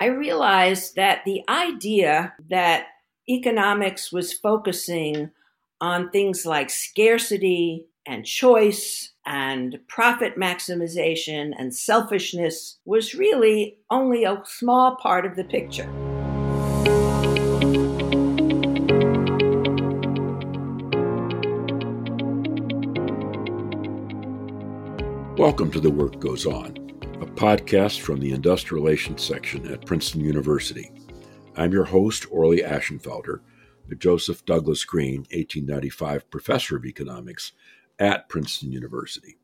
I realized that the idea that economics was focusing on things like scarcity and choice and profit maximization and selfishness was really only a small part of the picture. Welcome to The Work Goes On, a podcast from the Industrial Relations section at Princeton University. I'm your host, Orley Ashenfelter, the Joseph Douglas Green 1895 Professor of Economics at Princeton University.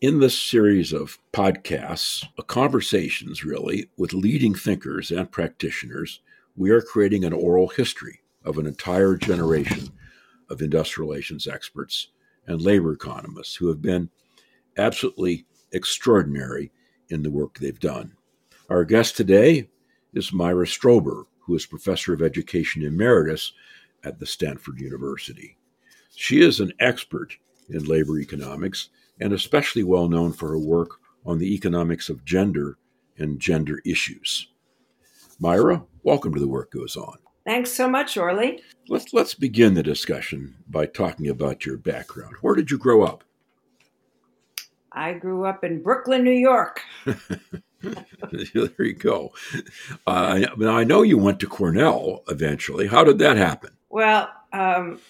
In this series of podcasts, uh, conversations really with leading thinkers and practitioners, we are creating an oral history of an entire generation of industrial relations experts and labor economists who have been absolutely extraordinary in the work they've done. Our guest today is Myra Strober, who is professor of education emeritus at the Stanford University. She is an expert in labor economics and especially well known for her work on the economics of gender and gender issues. Myra, welcome to The Work Goes On. Thanks so much, Orley. Let's, let's begin the discussion by talking about your background. Where did you grow up? I grew up in Brooklyn, New York. there you go. Uh, I, I know you went to Cornell eventually. How did that happen? Well, um,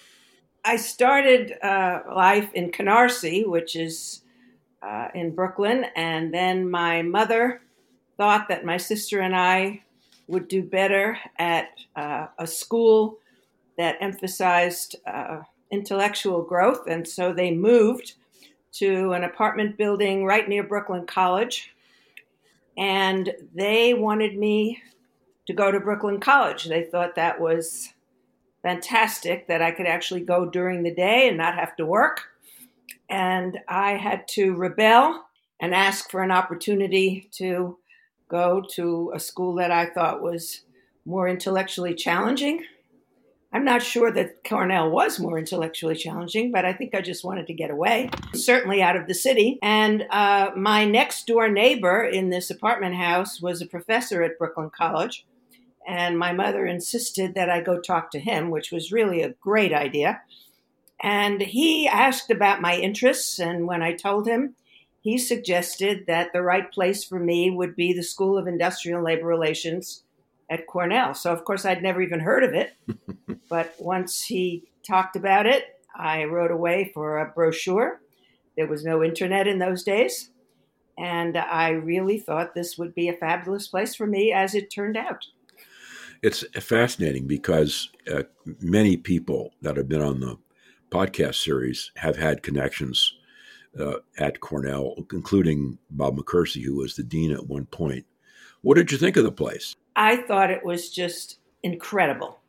I started uh, life in Canarsie, which is uh, in Brooklyn, and then my mother thought that my sister and I would do better at uh, a school that emphasized uh, intellectual growth, and so they moved to an apartment building right near Brooklyn College. And they wanted me to go to Brooklyn College. They thought that was fantastic that I could actually go during the day and not have to work. And I had to rebel and ask for an opportunity to go to a school that I thought was more intellectually challenging. I'm not sure that Cornell was more intellectually challenging, but I think I just wanted to get away, certainly out of the city. And uh, my next door neighbor in this apartment house was a professor at Brooklyn College. And my mother insisted that I go talk to him, which was really a great idea. And he asked about my interests. And when I told him, he suggested that the right place for me would be the School of Industrial Labor Relations at Cornell. So, of course, I'd never even heard of it. but once he talked about it, I wrote away for a brochure. There was no internet in those days. And I really thought this would be a fabulous place for me, as it turned out. It's fascinating because uh, many people that have been on the podcast series have had connections uh, at Cornell, including Bob McKersie, who was the dean at one point. What did you think of the place? I thought it was just incredible.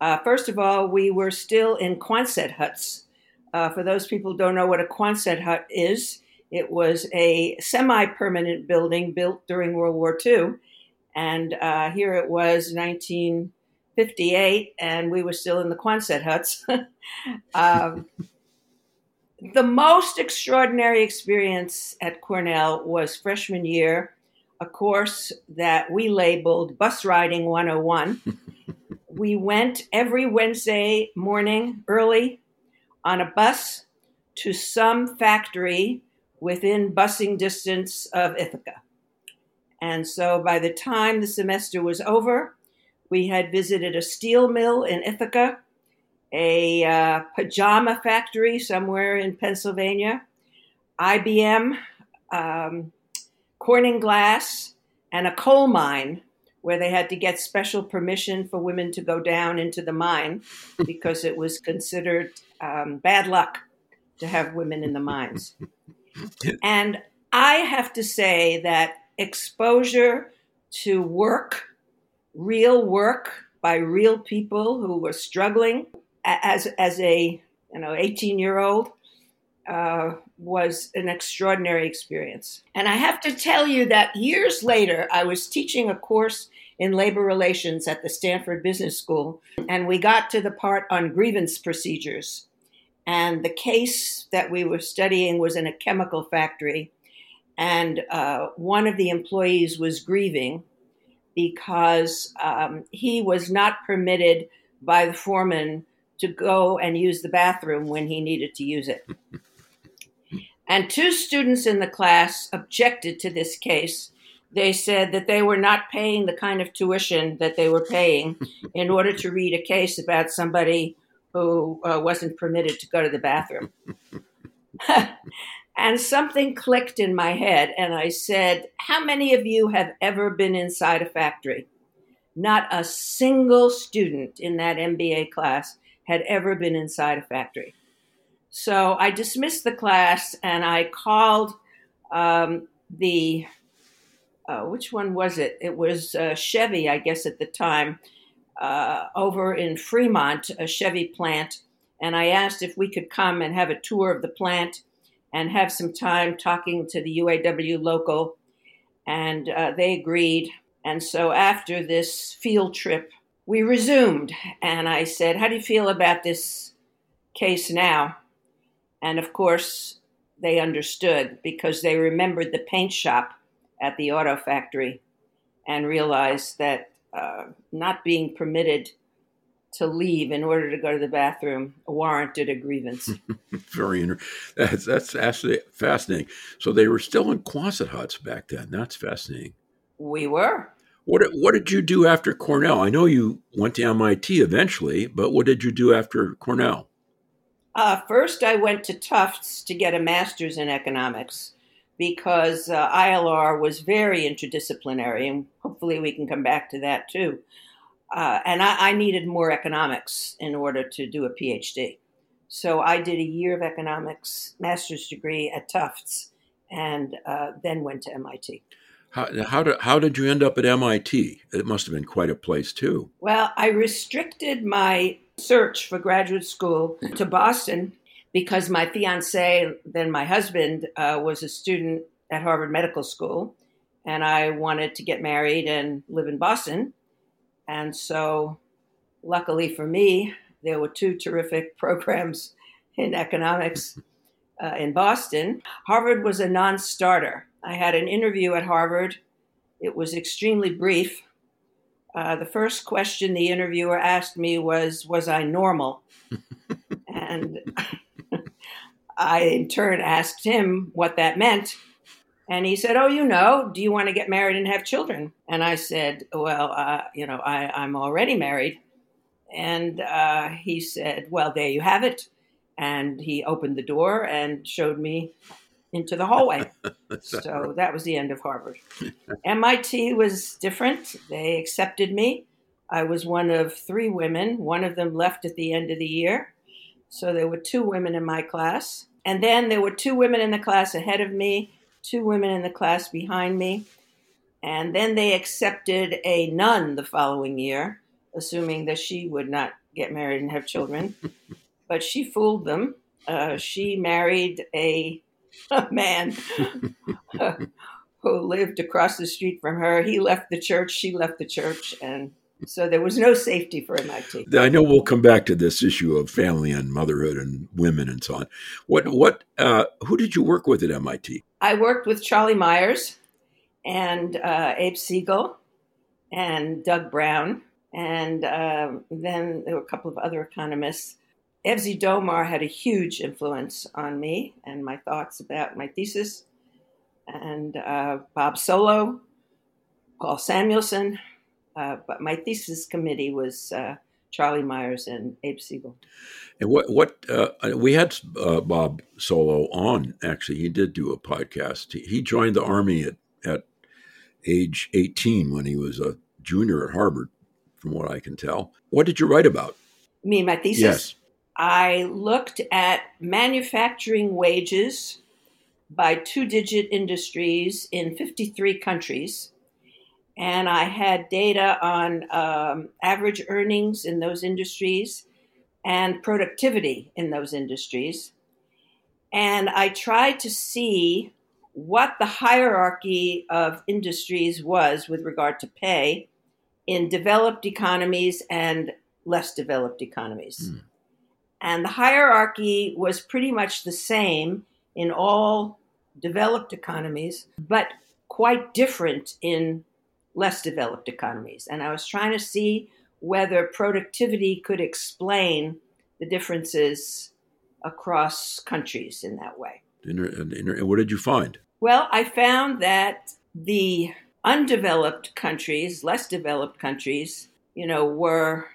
Uh, first of all, we were still in Quonset huts. Uh, for those people who don't know what a Quonset hut is, it was a semi permanent building built during World War II. And uh, here it was 1958, and we were still in the Quonset huts. um, the most extraordinary experience at Cornell was freshman year a course that we labeled Bus Riding 101. we went every Wednesday morning early on a bus to some factory within busing distance of Ithaca. And so by the time the semester was over, we had visited a steel mill in Ithaca, a uh, pajama factory somewhere in Pennsylvania, IBM, um, Corning Glass, and a coal mine where they had to get special permission for women to go down into the mine because it was considered um, bad luck to have women in the mines. and I have to say that exposure to work, real work by real people who were struggling as, as a you know 18 year old uh, was an extraordinary experience. And I have to tell you that years later, I was teaching a course in labor relations at the Stanford Business School, and we got to the part on grievance procedures. And the case that we were studying was in a chemical factory, and uh, one of the employees was grieving because um, he was not permitted by the foreman to go and use the bathroom when he needed to use it. And two students in the class objected to this case. They said that they were not paying the kind of tuition that they were paying in order to read a case about somebody who uh, wasn't permitted to go to the bathroom. and something clicked in my head, and I said, How many of you have ever been inside a factory? Not a single student in that MBA class had ever been inside a factory. So I dismissed the class and I called um, the, uh, which one was it? It was uh, Chevy, I guess, at the time, uh, over in Fremont, a Chevy plant. And I asked if we could come and have a tour of the plant and have some time talking to the UAW local. And uh, they agreed. And so after this field trip, we resumed. And I said, How do you feel about this case now? And of course, they understood because they remembered the paint shop at the auto factory and realized that uh, not being permitted to leave in order to go to the bathroom warranted a grievance. Very interesting. That's, that's actually fascinating. So they were still in Quonset huts back then. That's fascinating. We were. What what did you do after Cornell? I know you went to MIT eventually, but what did you do after Cornell? Uh, first, I went to Tufts to get a master's in economics because uh, ILR was very interdisciplinary, and hopefully we can come back to that too. Uh, and I, I, needed more economics in order to do a PhD. So I did a year of economics, master's degree at Tufts, and uh, then went to MIT. How, how, did, how did you end up at MIT? It must have been quite a place, too. Well, I restricted my search for graduate school to Boston because my fiance, then my husband, uh, was a student at Harvard Medical School, and I wanted to get married and live in Boston. And so, luckily for me, there were two terrific programs in economics uh, in Boston. Harvard was a non starter. I had an interview at Harvard. It was extremely brief. Uh, the first question the interviewer asked me was, Was I normal? and I, in turn, asked him what that meant. And he said, Oh, you know, do you want to get married and have children? And I said, Well, uh, you know, I, am already married. And uh, he said, Well, there you have it. And he opened the door and showed me into the hallway. so that was the end of Harvard. MIT was different. They accepted me. I was one of three women. One of them left at the end of the year. So there were two women in my class. And then there were two women in the class ahead of me, two women in the class behind me. And then they accepted a nun the following year, assuming that she would not get married and have children. but she fooled them. Uh, she married a a man who lived across the street from her. He left the church, she left the church, and so there was no safety for MIT. I know we'll come back to this issue of family and motherhood and women and so on. What what uh, who did you work with at MIT? I worked with Charlie Myers and uh, Abe Siegel and Doug Brown, and uh, then there were a couple of other economists. Evsey Domar had a huge influence on me and my thoughts about my thesis. And uh, Bob Solow, Paul Samuelson. Uh, but my thesis committee was uh, Charlie Myers and Abe Siegel. And what what uh, we had uh, Bob Solow on actually. He did do a podcast. He, he joined the army at at age eighteen when he was a junior at Harvard, from what I can tell. What did you write about? Me, my thesis. Yes. I looked at manufacturing wages by two digit industries in 53 countries. And I had data on um, average earnings in those industries and productivity in those industries. And I tried to see what the hierarchy of industries was with regard to pay in developed economies and less developed economies. Mm. And the hierarchy was pretty much the same in all developed economies, but quite different in less developed economies. And I was trying to see whether productivity could explain the differences across countries in that way. And what did you find? Well, I found that the undeveloped countries, less developed countries, you know, were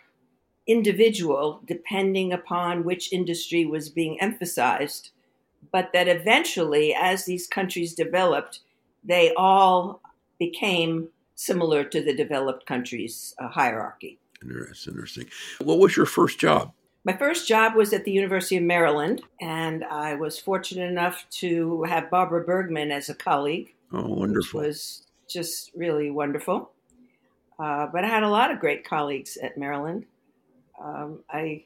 individual depending upon which industry was being emphasized, but that eventually, as these countries developed, they all became similar to the developed countries' uh, hierarchy. That's interesting. What was your first job? My first job was at the University of Maryland, and I was fortunate enough to have Barbara Bergmann as a colleague. Oh, wonderful. Which was just really wonderful. Uh, but I had a lot of great colleagues at Maryland. Um, I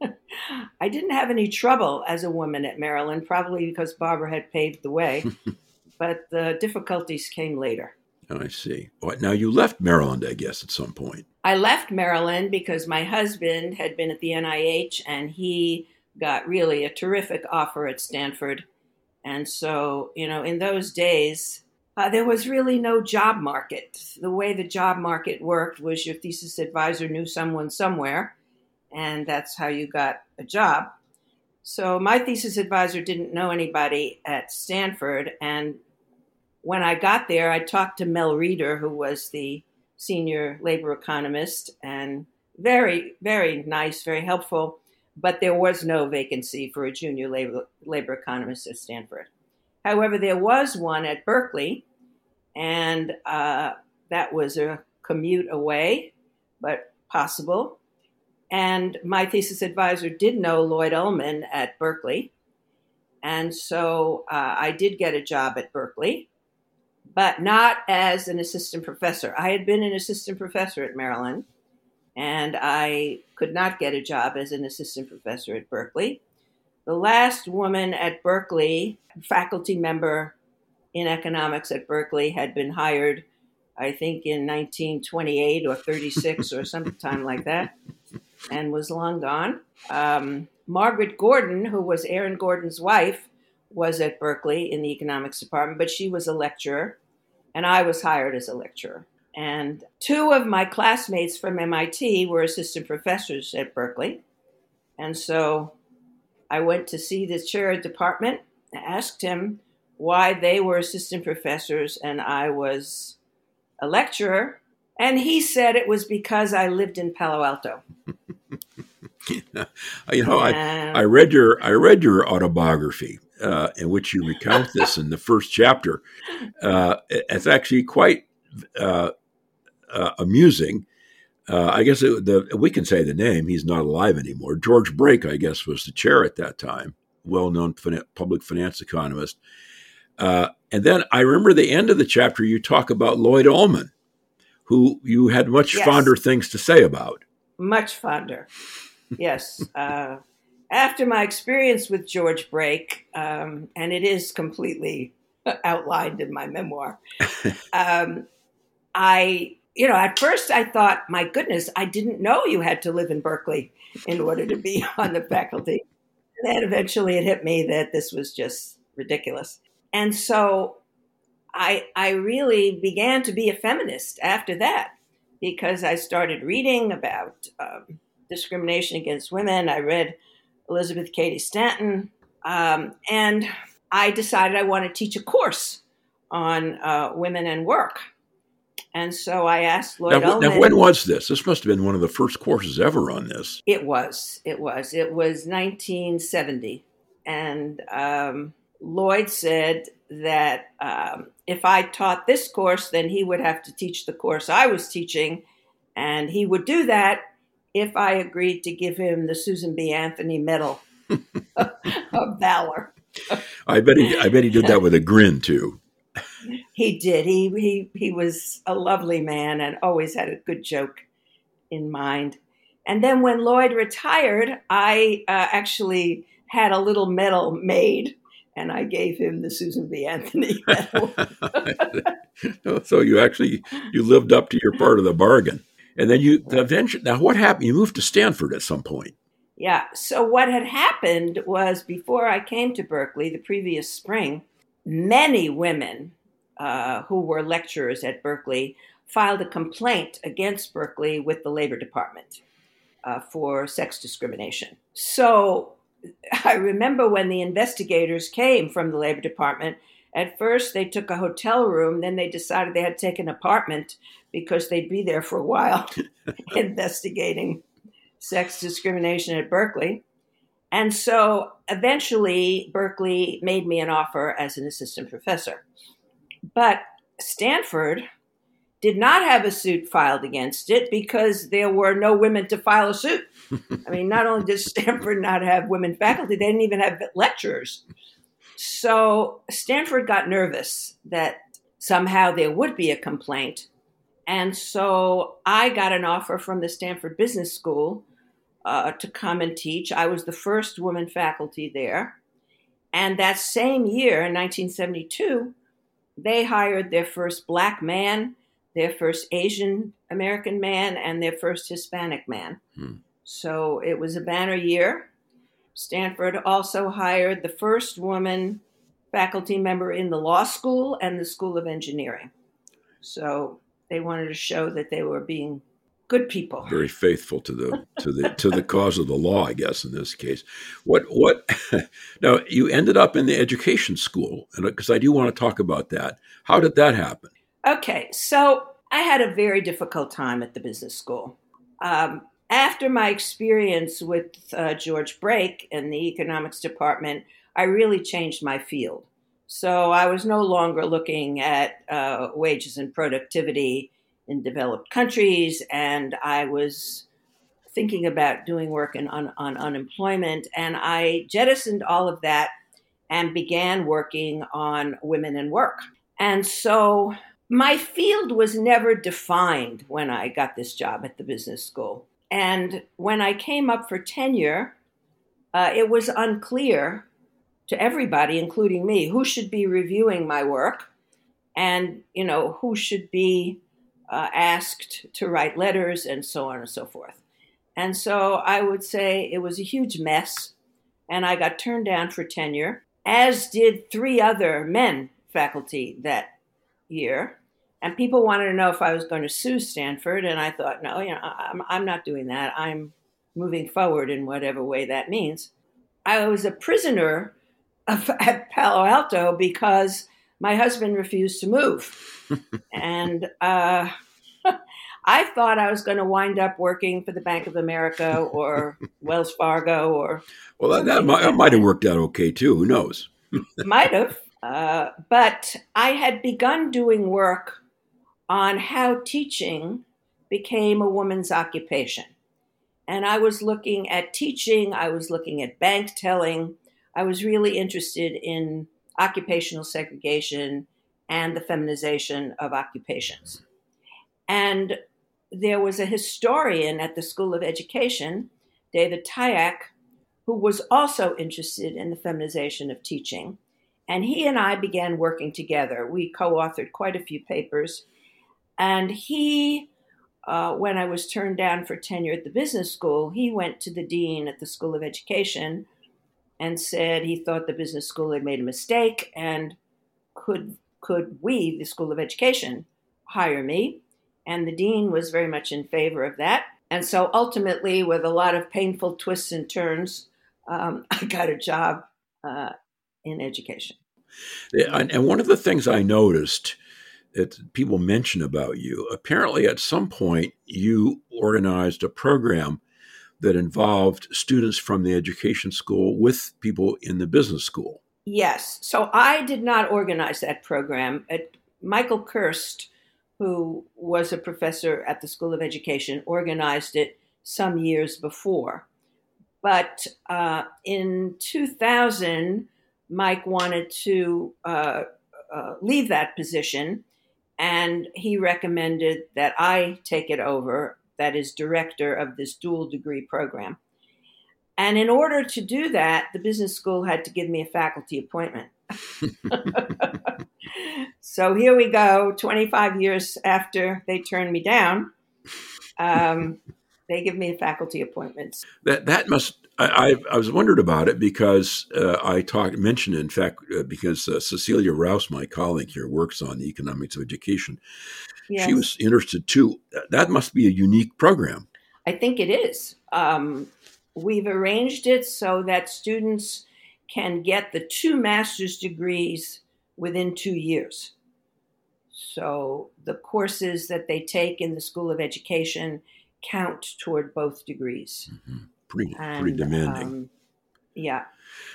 I didn't have any trouble as a woman at Maryland, probably because Barbara had paved the way. but the difficulties came later. Oh, I see. Well, now you left Maryland, I guess, at some point. I left Maryland because my husband had been at the NIH and he got really a terrific offer at Stanford. And so, you know, in those days, uh, there was really no job market. The way the job market worked was your thesis advisor knew someone somewhere, and that's how you got a job. So my thesis advisor didn't know anybody at Stanford, and when I got there, I talked to Mel Reder, who was the senior labor economist, and very, very nice, very helpful. But there was no vacancy for a junior labor, labor economist at Stanford. However, there was one at Berkeley, and uh, that was a commute away, but possible. And my thesis advisor did know Lloyd Ulman at Berkeley. And so uh, I did get a job at Berkeley but not as an assistant professor. I had been an assistant professor at Maryland, and I could not get a job as an assistant professor at Berkeley. The last woman at Berkeley, faculty member in economics at Berkeley, had been hired, I think, in 1928 or 36 or sometime like that, and was long gone. Um, Margaret Gordon, who was Aaron Gordon's wife, was at Berkeley in the economics department, but she was a lecturer and I was hired as a lecturer. And two of my classmates from MIT were assistant professors at Berkeley. And so I went to see the chair of department, and asked him why they were assistant professors and I was a lecturer. And he said it was because I lived in Palo Alto. you know, I, I read your I read your autobiography, uh, in which you recount this in the first chapter. Uh, it's actually quite uh, uh amusing. Uh, I guess it, the, we can say the name. He's not alive anymore. George Break, I guess, was the chair at that time, well-known public finance economist. Uh, and then I remember the end of the chapter. You talk about Lloyd Ulman, who you had much yes. fonder things to say about. Much fonder, yes after my experience with George Break, um, and it is completely outlined in my memoir, um, I, you know, at first I thought, my goodness, I didn't know you had to live in Berkeley in order to be on the faculty. And then eventually it hit me that this was just ridiculous. And so I, I really began to be a feminist after that because I started reading about um, discrimination against women. I read Elizabeth Cady Stanton. Um, and I decided I want to teach a course on uh, women and work. And so I asked Lloyd now, Now, when was this? This must have been one of the first courses ever on this. It was. It was. It was 1970. And um, Lloyd said that um, if I taught this course, then he would have to teach the course I was teaching. And he would do that if I agreed to give him the Susan B. Anthony Medal of Valor. I bet he. I bet he did that with a grin too. He did. He he he was a lovely man and always had a good joke in mind. And then when Lloyd retired, I uh, actually had a little medal made, and I gave him the Susan B. Anthony medal. so you actually you lived up to your part of the bargain. And then you eventually now what happened? You moved to Stanford at some point. Yeah. So what had happened was before I came to Berkeley the previous spring, many women uh, who were lecturers at Berkeley filed a complaint against Berkeley with the Labor Department uh, for sex discrimination. So I remember when the investigators came from the Labor Department. At first, they took a hotel room. Then they decided they had to take an apartment because they'd be there for a while investigating sex discrimination at Berkeley. And so eventually, Berkeley made me an offer as an assistant professor. But Stanford did not have a suit filed against it because there were no women to file a suit. I mean, not only did Stanford not have women faculty, they didn't even have lecturers. So Stanford got nervous that somehow there would be a complaint. And so I got an offer from the Stanford Business School uh, to come and teach. I was the first woman faculty there. And that same year, in 1972, they hired their first black man, their first Asian American man, and their first Hispanic man. Hmm. So it was a banner year. Stanford also hired the first woman faculty member in the law school and the School of Engineering. So they wanted to show that they were being good people. Very faithful to the to the to the cause of the law, I guess in this case. What what now you ended up in the education school and because I do want to talk about that. How did that happen? Okay, so I had a very difficult time at the business school. Um, after my experience with uh, George Break in the economics department, I really changed my field. So I was no longer looking at uh, wages and productivity in developed countries, and I was thinking about doing work in, on, on unemployment. And I jettisoned all of that and began working on women and work. And so my field was never defined when I got this job at the business school. And when I came up for tenure, uh, it was unclear to everybody, including me, who should be reviewing my work and, you know, who should be uh, asked to write letters and so on and so forth. And so I would say it was a huge mess, and I got turned down for tenure, as did three other men faculty that year. And people wanted to know if I was going to sue Stanford, and I thought, no, you know, I'm, I'm not doing that. I'm moving forward in whatever way that means. I was a prisoner of, at Palo Alto because my husband refused to move. and uh, I thought I was going to wind up working for the Bank of America or Wells Fargo or. Well, that, that, might, that might have worked out okay too. Who knows? might have. Uh, but I had begun doing work on how teaching became a woman's occupation. And I was looking at teaching, I was looking at bank telling, I was really interested in occupational segregation and the feminization of occupations. And there was a historian at the School of Education, David Tyack, who was also interested in the feminization of teaching. And he and I began working together. We co authored quite a few papers. And he, uh, when I was turned down for tenure at the business school, he went to the dean at the School of Education and said he thought the business school had made a mistake and could could we, the School of Education, hire me? And the dean was very much in favor of that. And so ultimately, with a lot of painful twists and turns, um, I got a job uh, in education. And one of the things I noticed that people mention about you, apparently at some point you organized a program that involved students from the education school with people in the business school. Yes. So I did not organize that program. Michael Kirst, who was a professor at the School of Education, organized it some years before. But uh, in 2000, Mike wanted to uh, uh, leave that position, and he recommended that I take it over that is director of this dual degree program. And in order to do that, the business school had to give me a faculty appointment. so here we go, 25 years after they turned me down. Um, they give me faculty appointments. That that must I I, I was wondered about it because uh, I talked mentioned in fact uh, because uh, Cecilia Rouse, my colleague here, works on the economics of education. Yes. She was interested too. That must be a unique program. I think it is. Um, we've arranged it so that students can get the two master's degrees within two years. So the courses that they take in the School of Education count toward both degrees. Mm-hmm. Pretty, and, pretty demanding. Um, yeah.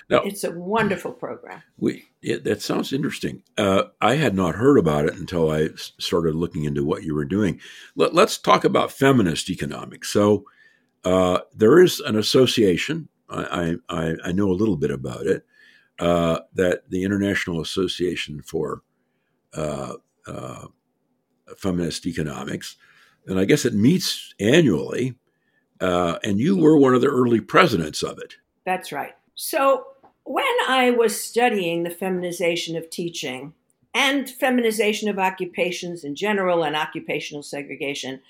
Now, it's a wonderful program. We it, that sounds interesting. Uh, I had not heard about it until I started looking into what you were doing. Let, us talk about feminist economics. So uh, there is an association. I, I, I know a little bit about it. Uh, that the International Association for uh, uh, Feminist Economics, and I guess it meets annually. Uh, and you were one of the early presidents of it. That's right. So when I was studying the feminization of teaching and feminization of occupations in general and occupational segregation,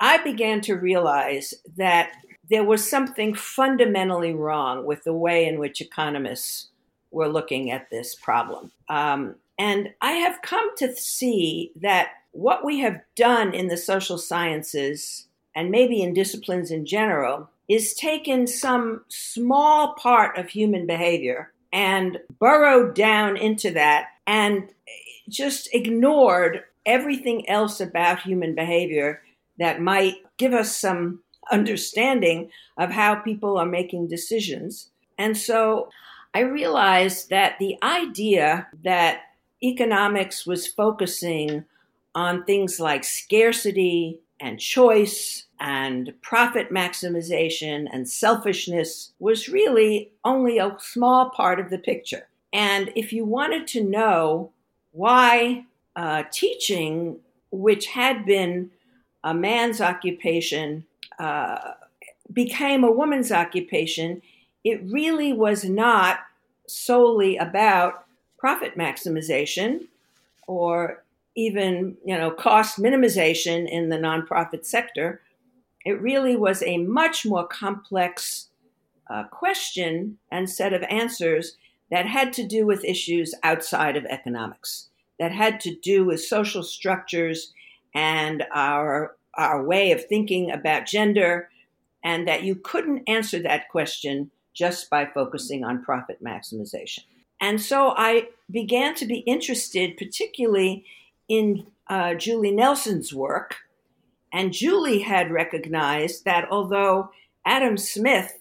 I began to realize that there was something fundamentally wrong with the way in which economists were looking at this problem. Um, and I have come to see that what we have done in the social sciences and maybe in disciplines in general is taken some small part of human behavior and burrowed down into that and just ignored everything else about human behavior that might give us some understanding of how people are making decisions. And so I realized that the idea that economics was focusing on things like scarcity and choice and profit maximization and selfishness was really only a small part of the picture. And if you wanted to know why uh, teaching, which had been a man's occupation, uh, became a woman's occupation, it really was not solely about profit maximization or even you know cost minimization in the nonprofit sector it really was a much more complex uh, question and set of answers that had to do with issues outside of economics that had to do with social structures and our our way of thinking about gender and that you couldn't answer that question just by focusing on profit maximization and so I began to be interested, particularly in uh, Julie Nelson's work. And Julie had recognized that although Adam Smith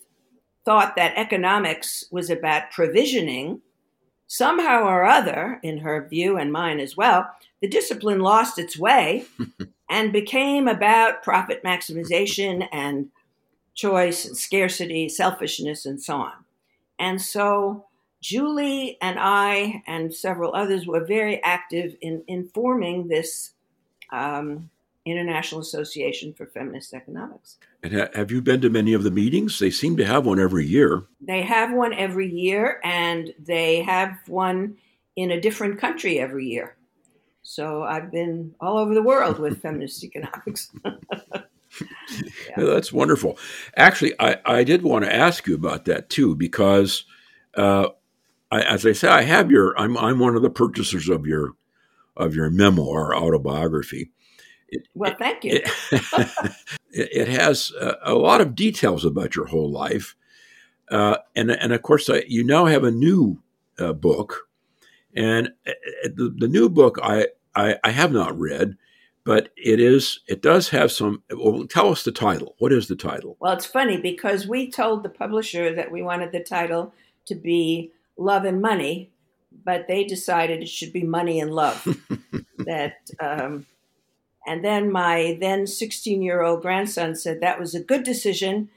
thought that economics was about provisioning, somehow or other, in her view and mine as well, the discipline lost its way and became about profit maximization and choice and scarcity, selfishness, and so on. And so Julie and I and several others were very active in, in forming this um, International Association for Feminist Economics. And ha- have you been to many of the meetings? They seem to have one every year. They have one every year, and they have one in a different country every year. So I've been all over the world with feminist economics. yeah. That's wonderful. Actually, I, I did want to ask you about that too, because uh, I, as I say, I have your. I'm I'm one of the purchasers of your of your memoir autobiography. It, well, thank you. It, it has a, a, lot of details about your whole life, uh, and and of course, I, you now have a new uh, book, and uh, the, the new book I, I, I have not read, but it is it does have some. Well, tell us the title. What is the title? Well, it's funny because we told the publisher that we wanted the title to be love and money, but they decided it should be money and love. that, um, and then my then 16 year old grandson said that was a good decision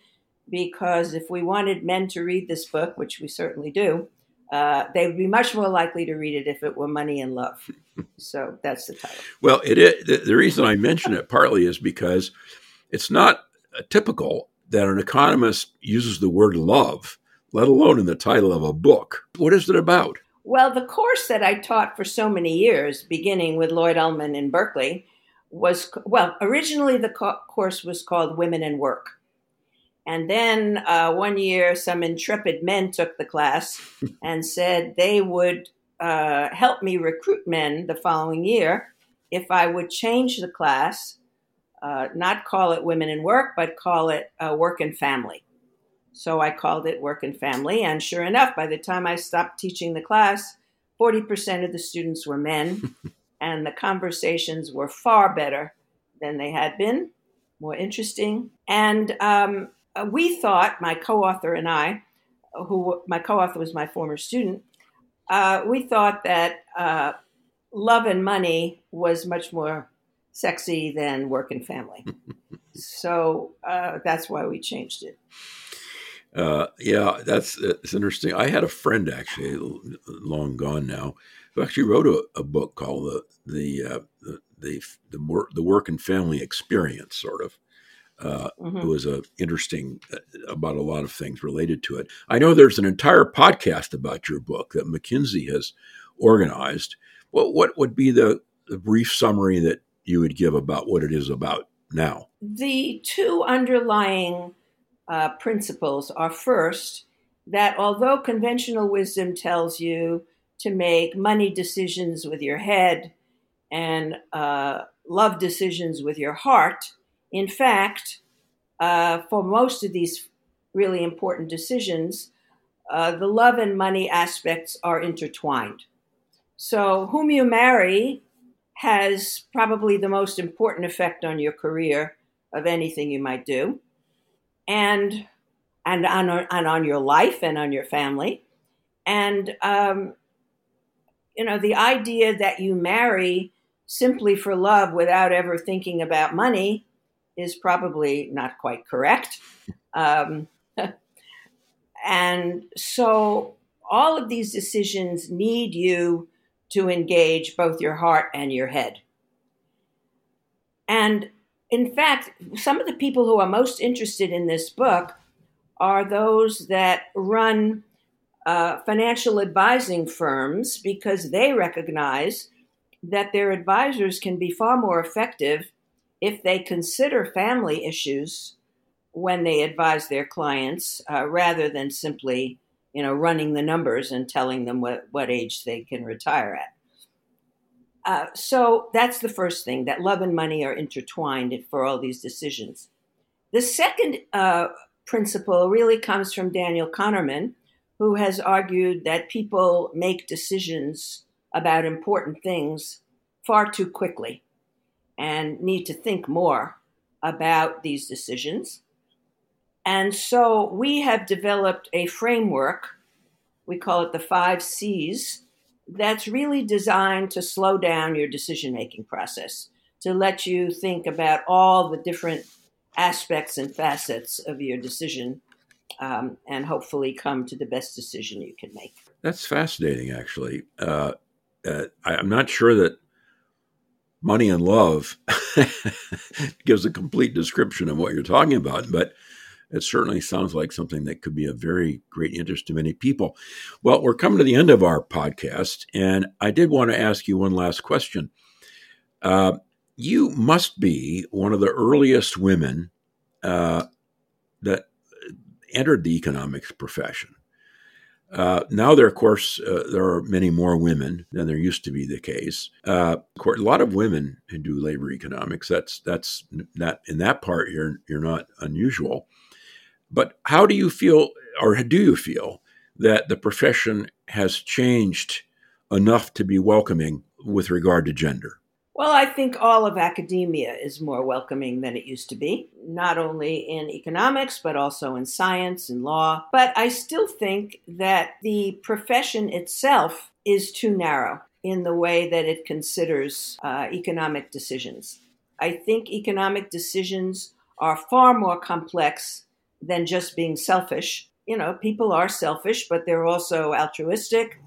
because if we wanted men to read this book, which we certainly do, uh, they would be much more likely to read it if it were money and love. So that's the title. Well, it is, the, the reason I mention it partly is because it's not typical that an economist uses the word love let alone in the title of a book. What is it about? Well, the course that I taught for so many years, beginning with Lloyd Ulman in Berkeley, was, well, originally the co- course was called Women in Work. And then uh, one year, some intrepid men took the class and said they would uh, help me recruit men the following year if I would change the class, uh, not call it Women in Work, but call it uh, Work and Family. So I called it Work and Family. And sure enough, by the time I stopped teaching the class, 40% of the students were men, and the conversations were far better than they had been, more interesting. And um, uh, we thought, my co author and I, who my co author was my former student, uh, we thought that uh, love and money was much more sexy than work and family. so uh, that's why we changed it. Uh, yeah, that's it's interesting. I had a friend actually, long gone now, who actually wrote a, a book called the the, uh, the the the work the work and family experience, sort of. Uh, mm-hmm. It was a interesting uh, about a lot of things related to it. I know there's an entire podcast about your book that McKinsey has organized. What what would be the, the brief summary that you would give about what it is about now? The two underlying uh, principles are first, that although conventional wisdom tells you to make money decisions with your head and uh, love decisions with your heart, in fact, uh, for most of these really important decisions, uh, the love and money aspects are intertwined. So, whom you marry has probably the most important effect on your career of anything you might do and and on and on your life and on your family, and um, you know the idea that you marry simply for love without ever thinking about money is probably not quite correct. Um, and so all of these decisions need you to engage both your heart and your head. And in fact, some of the people who are most interested in this book are those that run uh, financial advising firms because they recognize that their advisors can be far more effective if they consider family issues when they advise their clients uh, rather than simply you know running the numbers and telling them what, what age they can retire at uh, so that's the first thing that love and money are intertwined for all these decisions. The second uh, principle really comes from Daniel Kahneman, who has argued that people make decisions about important things far too quickly and need to think more about these decisions. And so we have developed a framework, we call it the five C's, that's really designed to slow down your decision making process, to let you think about all the different aspects and facets of your decision um, and hopefully come to the best decision you can make. That's fascinating, actually. Uh, uh, I, I'm not sure that money and love gives a complete description of what you're talking about, but it certainly sounds like something that could be of very great interest to many people. Well, we're coming to the end of our podcast, and I did want to ask you one last question. Uh, you must be one of the earliest women uh, that entered the economics profession. Uh, now, there, of course, uh, there are many more women than there used to be the case. Uh, of course, a lot of women do labor economics. That's that's that in that part you're you're not unusual. But how do you feel, or do you feel, that the profession has changed enough to be welcoming with regard to gender? Well, I think all of academia is more welcoming than it used to be, not only in economics, but also in science and law. But I still think that the profession itself is too narrow in the way that it considers uh, economic decisions. I think economic decisions are far more complex than just being selfish. You know, people are selfish, but they're also altruistic,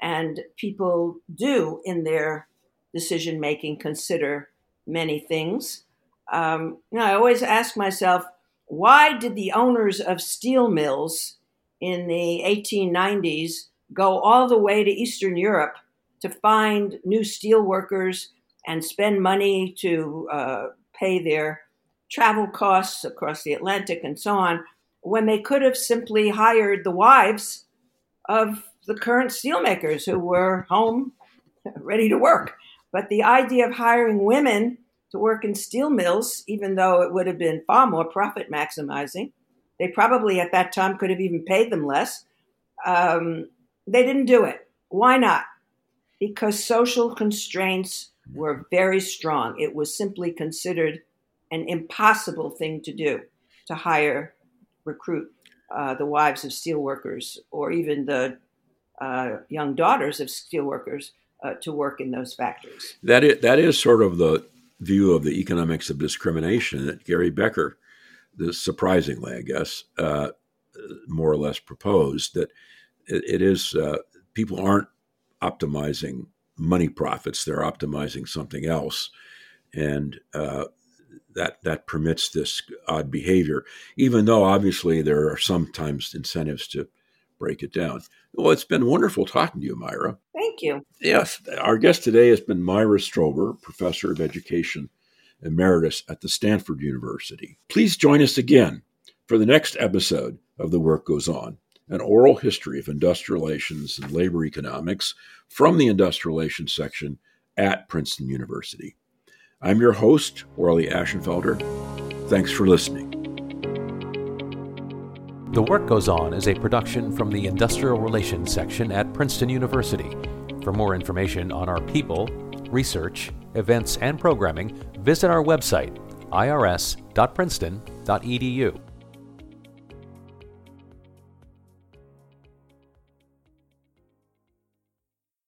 and people do, in their decision making, consider many things. Um, you know, I always ask myself, why did the owners of steel mills in the 1890s go all the way to Eastern Europe to find new steel workers and spend money to uh, pay their travel costs across the Atlantic and so on, when they could have simply hired the wives of the current steelmakers who were home ready to work. But the idea of hiring women to work in steel mills, even though it would have been far more profit maximizing, they probably at that time could have even paid them less. Um, they didn't do it. Why not? Because social constraints were very strong. It was simply considered an impossible thing to do to hire, recruit uh, the wives of steelworkers or even the uh, young daughters of steelworkers uh, to work in those factories. That is, that is sort of the view of the economics of discrimination that Gary Becker, the, surprisingly, I guess, uh, more or less proposed that it, it is uh, people aren't optimizing money profits; they're optimizing something else, and uh, that that permits this odd behavior. Even though obviously there are sometimes incentives to break it down. Well, it's been wonderful talking to you, Myra. Thank you. Yes, our guest today has been Myra Strober, professor of education emeritus at the Stanford University. Please join us again for the next episode of The Work Goes On, an oral history of industrial relations and labor economics from the industrial relations section at Princeton University. I'm your host, Orley Ashenfelter. Thanks for listening. The Work Goes On is a production from the Industrial Relations section at Princeton University. For more information on our people, research, events, and programming, visit our website, irs.princeton.edu.